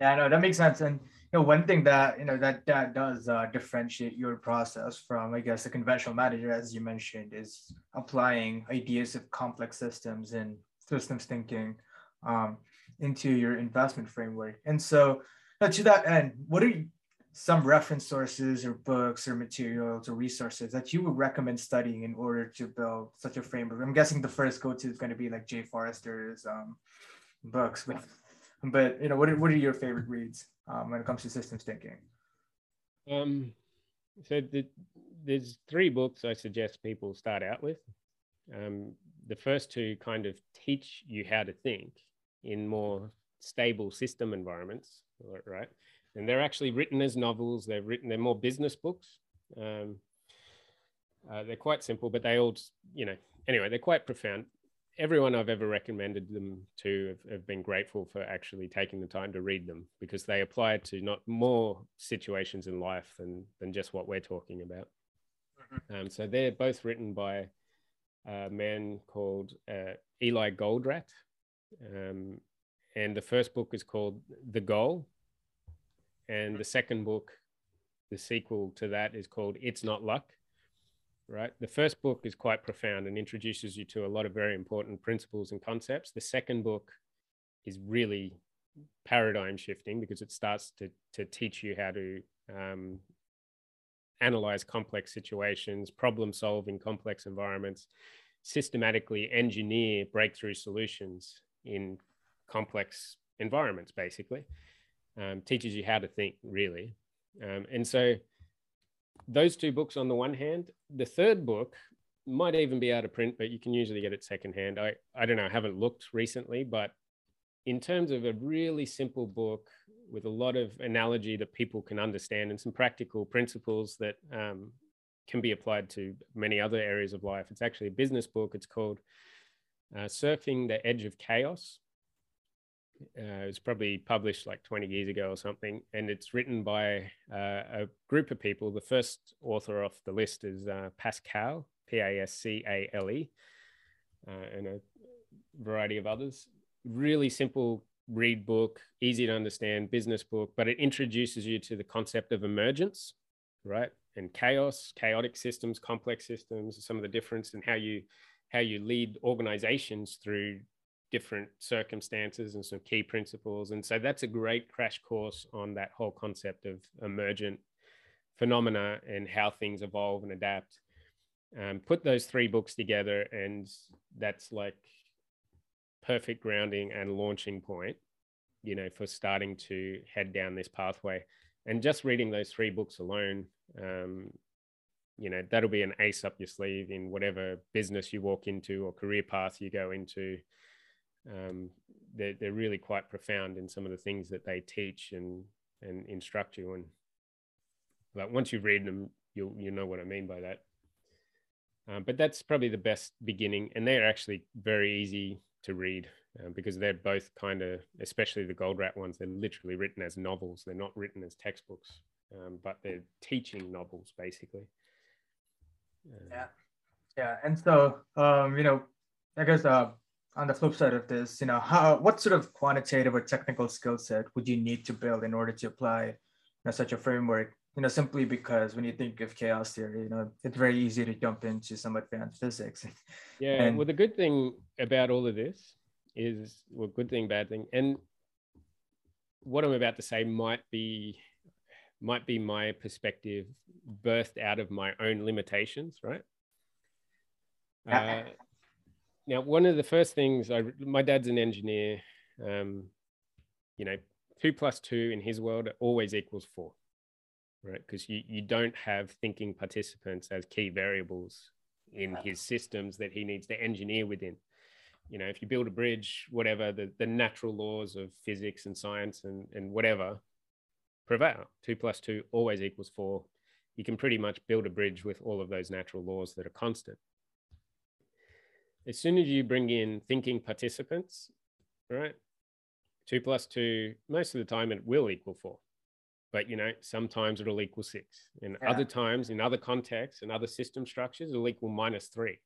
yeah, no, that makes sense. And you know, one thing that you know that that does uh, differentiate your process from, I guess, a conventional manager, as you mentioned, is applying ideas of complex systems and systems thinking um, into your investment framework. And so, uh, to that end, what are some reference sources or books or materials or resources that you would recommend studying in order to build such a framework? I'm guessing the first go-to is going to be like Jay Forrester's um, books, but but you know, what are, what are your favorite reads um, when it comes to systems thinking? Um, so the, there's three books I suggest people start out with. Um, the first two kind of teach you how to think in more stable system environments, right? And they're actually written as novels. They're written. They're more business books. Um, uh, they're quite simple, but they all, you know, anyway, they're quite profound everyone I've ever recommended them to have, have, been grateful for actually taking the time to read them because they apply to not more situations in life than than just what we're talking about. Mm-hmm. Um, so they're both written by a man called uh, Eli Goldratt, um, and the first book is called The Goal, and the second book, the sequel to that, is called It's Not Luck right? The first book is quite profound and introduces you to a lot of very important principles and concepts. The second book is really paradigm shifting because it starts to, to teach you how to um, analyze complex situations, problem solve in complex environments, systematically engineer breakthrough solutions in complex environments, basically. Um, teaches you how to think, really. Um, and so those two books on the one hand. The third book might even be out of print, but you can usually get it secondhand. I, I don't know, I haven't looked recently, but in terms of a really simple book with a lot of analogy that people can understand and some practical principles that um, can be applied to many other areas of life, it's actually a business book. It's called uh, Surfing the Edge of Chaos uh, it was probably published like 20 years ago or something, and it's written by uh, a group of people. The first author off the list is uh, Pascale, P A S C A L E, uh, and a variety of others. Really simple read book, easy to understand business book, but it introduces you to the concept of emergence, right? And chaos, chaotic systems, complex systems, some of the difference in how you how you lead organizations through different circumstances and some key principles. And so that's a great crash course on that whole concept of emergent phenomena and how things evolve and adapt. Um, put those three books together, and that's like perfect grounding and launching point, you know, for starting to head down this pathway. And just reading those three books alone, um, you know, that'll be an ace up your sleeve in whatever business you walk into or career path you go into um, they're, they're really quite profound in some of the things that they teach and, and instruct you and like once you've read them, you'll, you know what I mean by that. Um, but that's probably the best beginning. And they're actually very easy to read um, because they're both kind of, especially the Goldratt ones, they're literally written as novels. They're not written as textbooks, um, but they're teaching novels basically. Uh, yeah. Yeah. And so, um, you know, I guess uh, on the flip side of this, you know, how what sort of quantitative or technical skill set would you need to build in order to apply you know, such a framework? You know, simply because when you think of chaos theory, you know, it's very easy to jump into some advanced physics. Yeah. and, well, the good thing about all of this is, well, good thing, bad thing, and what I'm about to say might be might be my perspective birthed out of my own limitations, right? Uh, now one of the first things I my dad's an engineer. Um, you know, two plus two in his world always equals four, right? Because you you don't have thinking participants as key variables in his systems that he needs to engineer within. You know, if you build a bridge, whatever the, the natural laws of physics and science and, and whatever prevail. Two plus two always equals four. You can pretty much build a bridge with all of those natural laws that are constant. As soon as you bring in thinking participants, right? Two plus two, most of the time it will equal four but you know sometimes it'll equal six and yeah. other times in other contexts and other system structures it'll equal minus three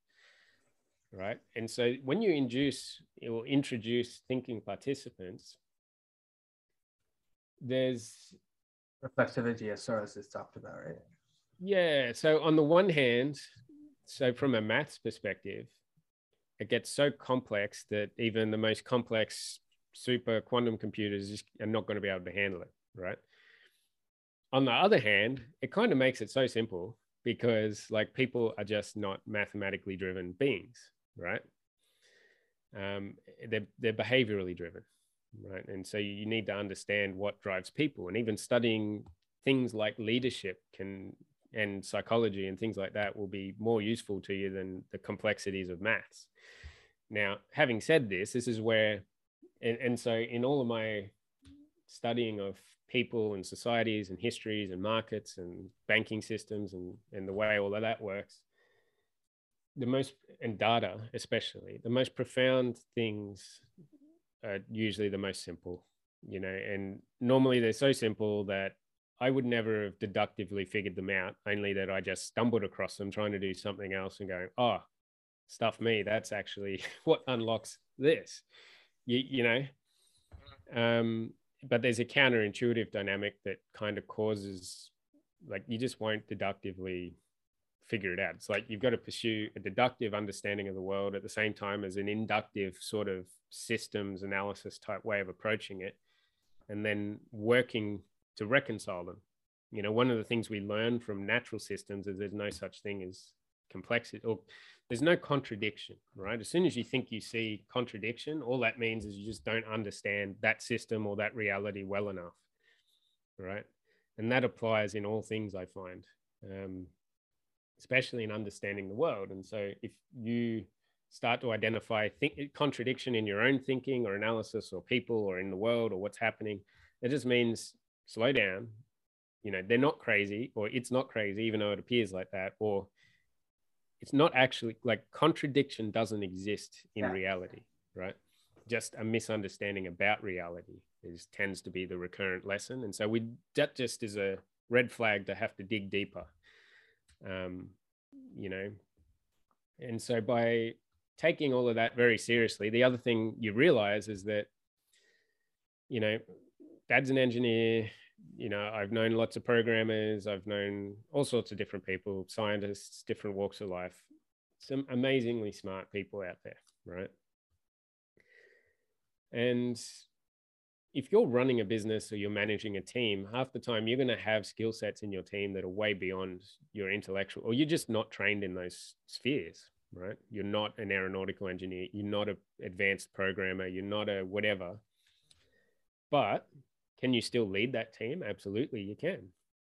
right and so when you induce or introduce thinking participants there's reflexivity as Soros has talked about right yeah so on the one hand so from a maths perspective it gets so complex that even the most complex super quantum computers are not going to be able to handle it right on the other hand, it kind of makes it so simple because like people are just not mathematically driven beings, right? Um, they're, they're behaviorally driven, right? And so you need to understand what drives people and even studying things like leadership can and psychology and things like that will be more useful to you than the complexities of maths. Now, having said this, this is where, and, and so in all of my studying of people and societies and histories and markets and banking systems and, and the way all of that works the most and data especially the most profound things are usually the most simple you know and normally they're so simple that i would never have deductively figured them out only that i just stumbled across them trying to do something else and going oh stuff me that's actually what unlocks this you, you know um but there's a counterintuitive dynamic that kind of causes like you just won't deductively figure it out. It's like you've got to pursue a deductive understanding of the world at the same time as an inductive sort of systems analysis type way of approaching it, and then working to reconcile them. You know, one of the things we learn from natural systems is there's no such thing as complexity or there's no contradiction, right? As soon as you think you see contradiction, all that means is you just don't understand that system or that reality well enough, right? And that applies in all things, I find, um, especially in understanding the world. And so if you start to identify think, contradiction in your own thinking or analysis or people or in the world or what's happening, it just means slow down. You know, they're not crazy or it's not crazy, even though it appears like that, or it's not actually like contradiction doesn't exist in yeah. reality, right? Just a misunderstanding about reality is tends to be the recurrent lesson, and so we that just is a red flag to have to dig deeper, um, you know. And so by taking all of that very seriously, the other thing you realize is that, you know, dad's an engineer, you know, I've known lots of programmers, I've known all sorts of different people, scientists, different walks of life, some amazingly smart people out there, right? And if you're running a business or you're managing a team, half the time you're going to have skill sets in your team that are way beyond your intellectual, or you're just not trained in those spheres, right? You're not an aeronautical engineer, you're not an advanced programmer, you're not a whatever. But can you still lead that team? Absolutely, you can.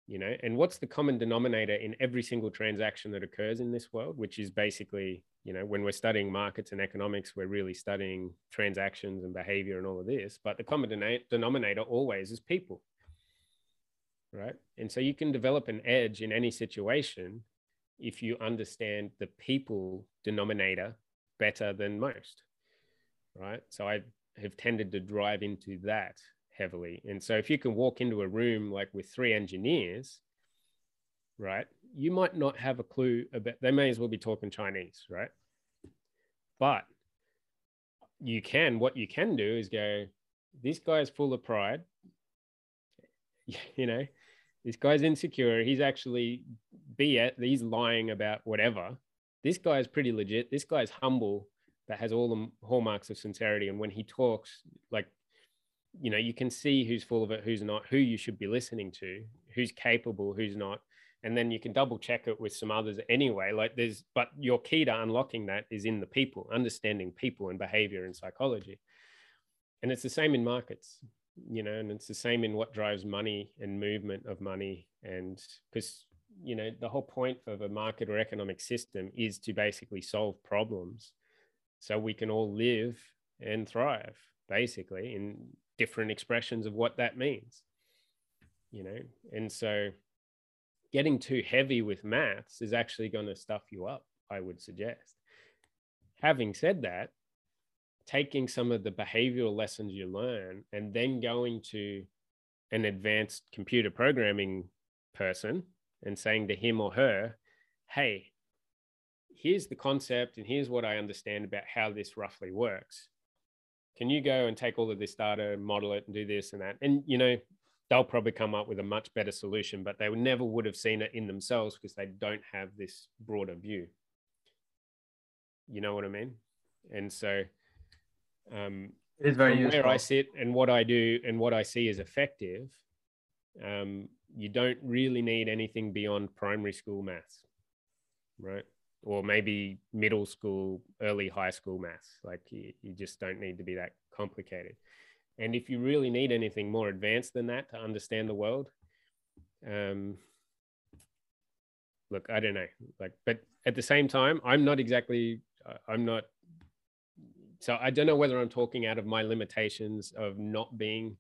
You know, and what's the common denominator in every single transaction that occurs in this world, which is basically, you know, when we're studying markets and economics, we're really studying transactions and behavior and all of this. But the common denominator always is people, right? And so you can develop an edge in any situation if you understand the people denominator better than most, right? So I have tended to drive into that heavily. And so if you can walk into a room like with three engineers, right, you might not have a clue about, they may as well be talking Chinese, right? But you can, what you can do is go, this guy's full of pride. You know, this guy's insecure. He's actually be it. He's lying about whatever. This guy's pretty legit. This guy's humble, that has all the hallmarks of sincerity. And when he talks, like you know you can see who's full of it who's not who you should be listening to who's capable who's not and then you can double check it with some others anyway like there's but your key to unlocking that is in the people understanding people and behavior and psychology. And it's the same in markets you know and it's the same in what drives money and movement of money and because you know the whole point of a market or economic system is to basically solve problems so we can all live and thrive basically in different expressions of what that means you know and so getting too heavy with maths is actually going to stuff you up, I would suggest. Having said that, taking some of the behavioral lessons you learn and then going to an advanced computer programming person and saying to him or her, hey, here's the concept and here's what I understand about how this roughly works. Can you go and take all of this data and model it and do this and that? And, you know, they'll probably come up with a much better solution, but they never would have seen it in themselves because they don't have this broader view. You know what I mean? And so, um, it is very where I sit and what I do and what I see is effective, um, you don't really need anything beyond primary school maths, right? Or maybe middle school, early high school maths. Like you, you just don't need to be that complicated. And if you really need anything more advanced than that to understand the world, um, look, I don't know. Like, but at the same time, I'm not exactly, uh, I'm not. So I don't know whether I'm talking out of my limitations of not being,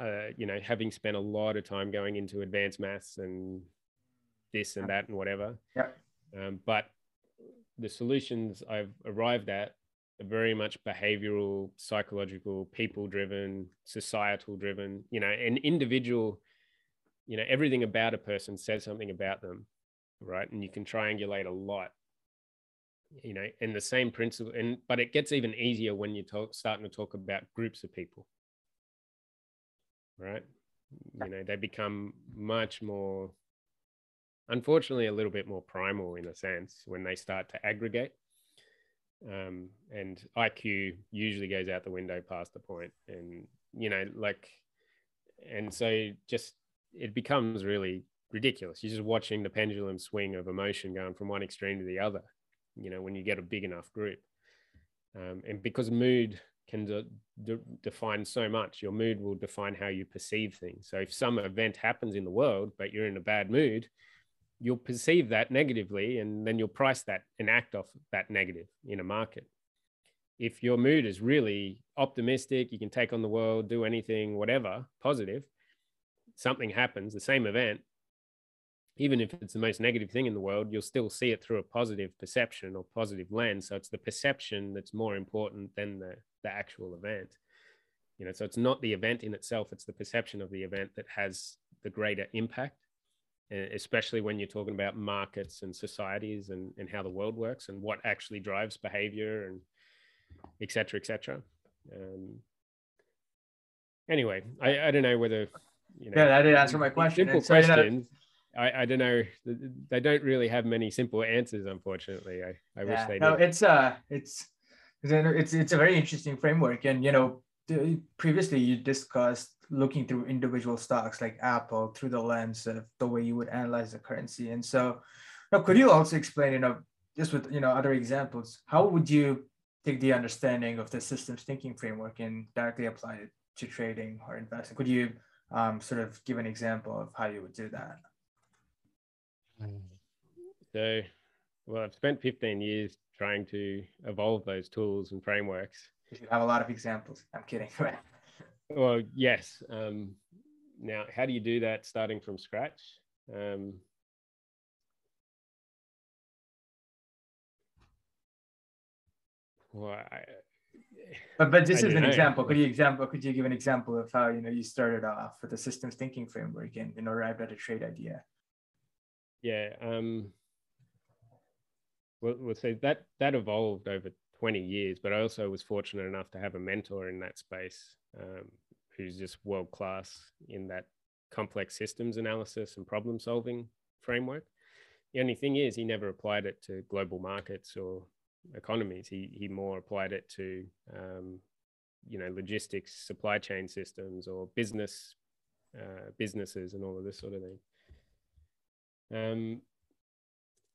uh, you know, having spent a lot of time going into advanced maths and this and that and whatever. Yeah. Um, but the solutions I've arrived at are very much behavioral, psychological, people driven, societal driven, you know, an individual, you know, everything about a person says something about them, right? And you can triangulate a lot, you know, and the same principle. And, but it gets even easier when you're talk, starting to talk about groups of people, right? You know, they become much more, unfortunately, a little bit more primal in a sense when they start to aggregate um, and IQ usually goes out the window past the point, and you know, like, and so just it becomes really ridiculous. You're just watching the pendulum swing of emotion going from one extreme to the other. You know, when you get a big enough group, um, and because mood can de- de- define so much, your mood will define how you perceive things. So if some event happens in the world, but you're in a bad mood, you'll perceive that negatively and then you'll price that and act off that negative in a market. If your mood is really optimistic, you can take on the world, do anything, whatever, positive, something happens, the same event, even if it's the most negative thing in the world, you'll still see it through a positive perception or positive lens. So it's the perception that's more important than the, the actual event. You know, so it's not the event in itself, it's the perception of the event that has the greater impact especially when you're talking about markets and societies and, and how the world works and what actually drives behavior and et cetera, et cetera. Um, anyway, I, I don't know whether, you know, yeah, that did answer my question. Simple questions. I, I don't know. They don't really have many simple answers, unfortunately. I, I yeah, wish they no, did. it's uh it's it's it's a very interesting framework. And you know, previously you discussed looking through individual stocks like Apple through the lens of the way you would analyze the currency. And so, now could you also explain, you know, just with you know other examples, how would you take the understanding of the systems thinking framework and directly apply it to trading or investing? Could you um, sort of give an example of how you would do that? So, well, I've spent 15 years trying to evolve those tools and frameworks. You have a lot of examples. I'm kidding. Well, yes. Um, now, how do you do that starting from scratch? Um, well, I, but but this I is an know. example. Could you example? Could you give an example of how you know you started off with the systems thinking framework and you know arrived at a trade idea? Yeah. Um, well, we'll say that that evolved over 20 years, but I also was fortunate enough to have a mentor in that space um, who's just world class in that complex systems analysis and problem solving framework. The only thing is, he never applied it to global markets or economies. He he more applied it to um, you know logistics, supply chain systems, or business uh, businesses, and all of this sort of thing. Um,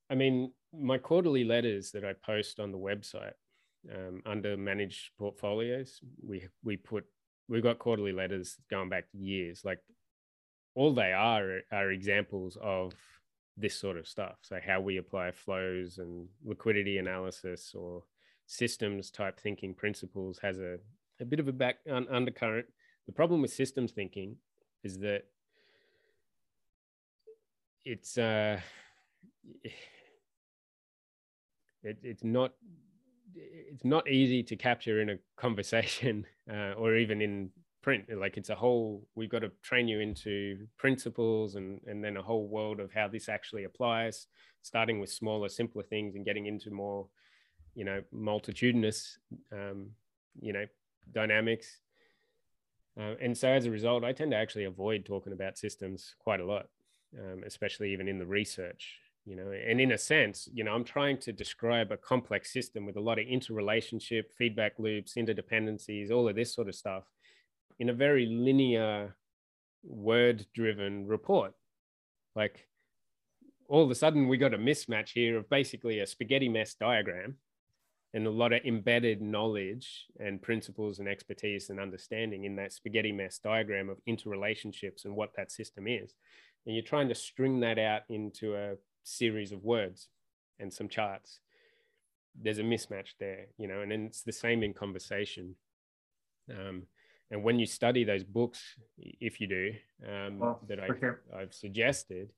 I mean, my quarterly letters that I post on the website um, under managed portfolios, we we put we've got quarterly letters going back years. Like all they are are examples of this sort of stuff. So how we apply flows and liquidity analysis or systems type thinking principles has a, a bit of a back un, undercurrent. The problem with systems thinking is that it's uh it, it's not it's not easy to capture in a conversation uh, or even in print. Like it's a whole we've got to train you into principles and and then a whole world of how this actually applies starting with smaller simpler things and getting into more you know multitudinous um, you know dynamics. Uh, and so as a result i tend to actually avoid talking about systems quite a lot um, especially even in the research you know and in a sense you know i'm trying to describe a complex system with a lot of interrelationship feedback loops interdependencies all of this sort of stuff in a very linear word driven report. Like all of a sudden we got a mismatch here of basically a spaghetti mess diagram and a lot of embedded knowledge and principles and expertise and understanding in that spaghetti mess diagram of interrelationships and what that system is. And you're trying to string that out into a series of words and some charts there's a mismatch there you know and then it's the same in conversation um, and when you study those books if you do um, well, that I, sure. i've suggested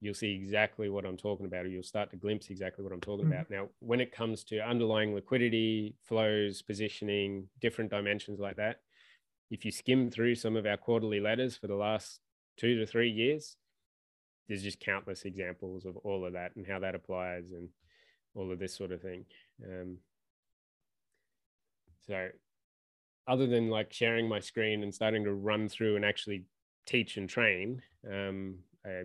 you'll see exactly what i'm talking about or you'll start to glimpse exactly what i'm talking mm-hmm. about now when it comes to underlying liquidity flows positioning different dimensions like that if you skim through some of our quarterly letters for the last two to three years there's just countless examples of all of that and how that applies and all of this sort of thing. Um, so, other than like sharing my screen and starting to run through and actually teach and train, um, I,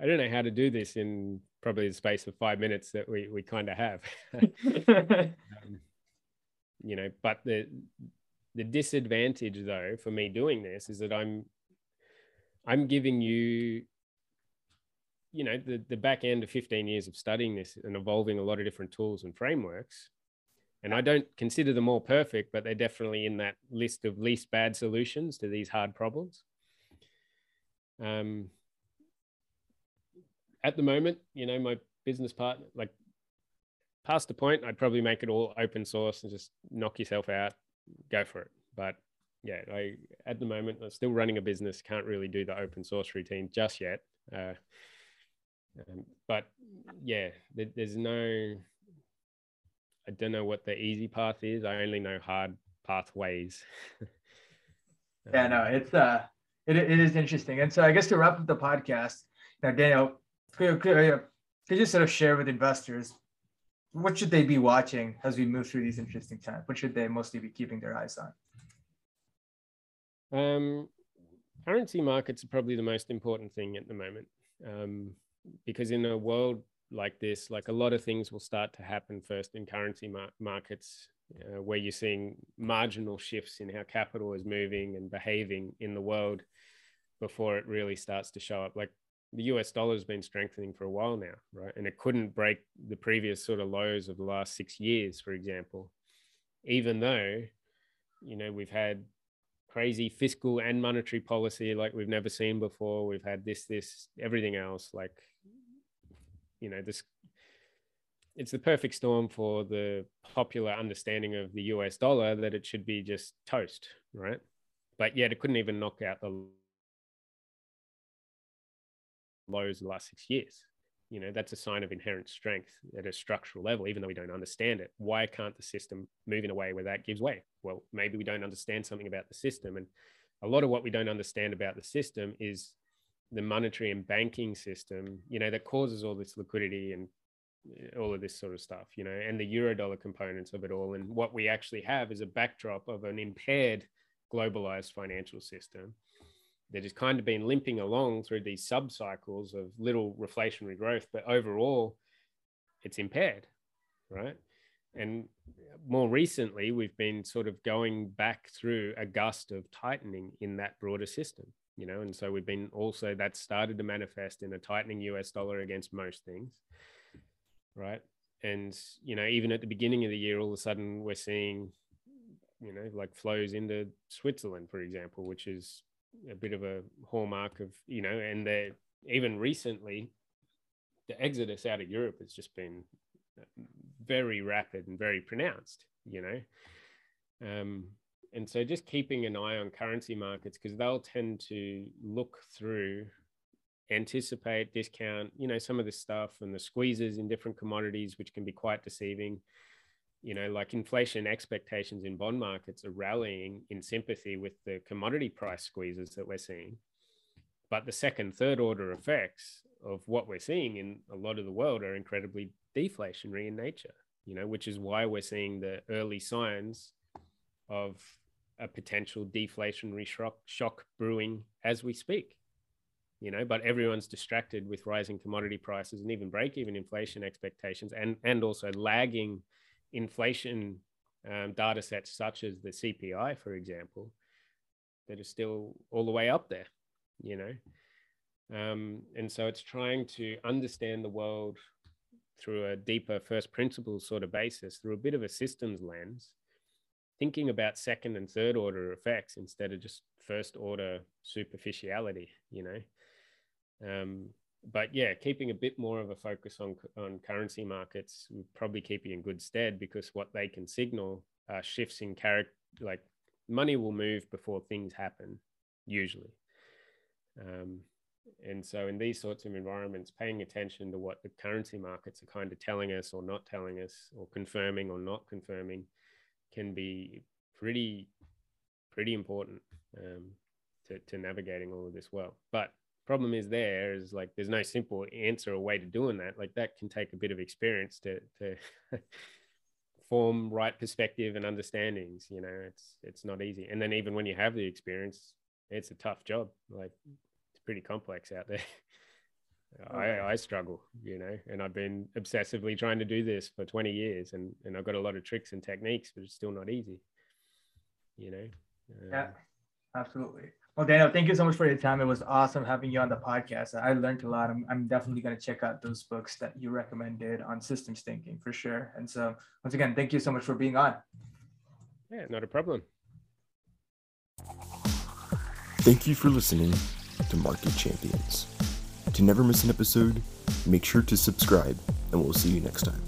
I don't know how to do this in probably the space of five minutes that we, we kind of have. um, you know, but the the disadvantage though for me doing this is that I'm I'm giving you you know the, the back end of 15 years of studying this and evolving a lot of different tools and frameworks and i don't consider them all perfect but they're definitely in that list of least bad solutions to these hard problems. Um, at the moment you know my business partner like past the point i'd probably make it all open source and just knock yourself out go for it. But yeah i at the moment i'm still running a business can't really do the open source routine just yet. Uh, um, but yeah, there, there's no, I don't know what the easy path is. I only know hard pathways. um, yeah, no, it's uh, it, it is interesting. And so I guess to wrap up the podcast, now Daniel, could, could, could you sort of share with investors what should they be watching as we move through these interesting times? What should they mostly be keeping their eyes on? Um, currency markets are probably the most important thing at the moment. Um, because in a world like this, like a lot of things will start to happen first in currency mar- markets, uh, where you're seeing marginal shifts in how capital is moving and behaving in the world before it really starts to show up. Like the US dollar has been strengthening for a while now, right? And it couldn't break the previous sort of lows of the last six years, for example, even though, you know, we've had crazy fiscal and monetary policy like we've never seen before. We've had this, this, everything else. Like you know this it's the perfect storm for the popular understanding of the US dollar that it should be just toast, right? But yet it couldn't even knock out the lows the last six years. You know, that's a sign of inherent strength at a structural level, even though we don't understand it. Why can't the system move in a way where that gives way? Well, maybe we don't understand something about the system. And a lot of what we don't understand about the system is the monetary and banking system, you know, that causes all this liquidity and eh, all of this sort of stuff, you know, and the eurodollar components of it all. And what we actually have is a backdrop of an impaired globalized financial system that has kind of been limping along through these sub cycles of little reflationary growth, but overall, it's impaired, right? And more recently, we've been sort of going back through a gust of tightening in that broader system you know, and so we've been also that started to manifest in a tightening US dollar against most things, right? And you know, even at the beginning of the year, all of a sudden we're seeing, you know, like flows into Switzerland, for example, which is a bit of a hallmark of you know, and they even recently, the exodus out of Europe has just been very rapid and very pronounced, you know. Um, and so just keeping an eye on currency markets because they'll tend to look through anticipate discount you know some of the stuff and the squeezes in different commodities which can be quite deceiving. You know like inflation expectations in bond markets are rallying in sympathy with the commodity price squeezes that we're seeing. But the second third order effects of what we're seeing in a lot of the world are incredibly deflationary in nature you know which is why we're seeing the early signs of a potential deflationary shock, shock brewing as we speak you know but everyone's distracted with rising commodity prices and even break even inflation expectations and and also lagging inflation um, data sets such as the cpi for example that are still all the way up there you know. Um, and so it's trying to understand the world through a deeper first principles sort of basis through a bit of a systems lens thinking about second and third order effects instead of just first order superficiality, you know. Um, but yeah, keeping a bit more of a focus on on currency markets would probably keep you in good stead because what they can signal are shifts in character. Like money will move before things happen, usually. Um, and so, in these sorts of environments, paying attention to what the currency markets are kind of telling us or not telling us, or confirming or not confirming, can be pretty pretty important um, to, to navigating all of this well. But problem is there is like there's no simple answer or way to doing that. Like that can take a bit of experience to to form right perspective and understandings. You know, it's it's not easy. And then even when you have the experience, it's a tough job. Like it's pretty complex out there. I, I struggle, you know, and I've been obsessively trying to do this for 20 years and, and I've got a lot of tricks and techniques, but it's still not easy, you know? Um, yeah, absolutely. Well, Daniel, thank you so much for your time. It was awesome having you on the podcast. I learned a lot. I'm, I'm definitely going to check out those books that you recommended on systems thinking for sure. And so, once again, thank you so much for being on. Yeah, not a problem. Thank you for listening to Market Champions. To never miss an episode, make sure to subscribe, and we'll see you next time.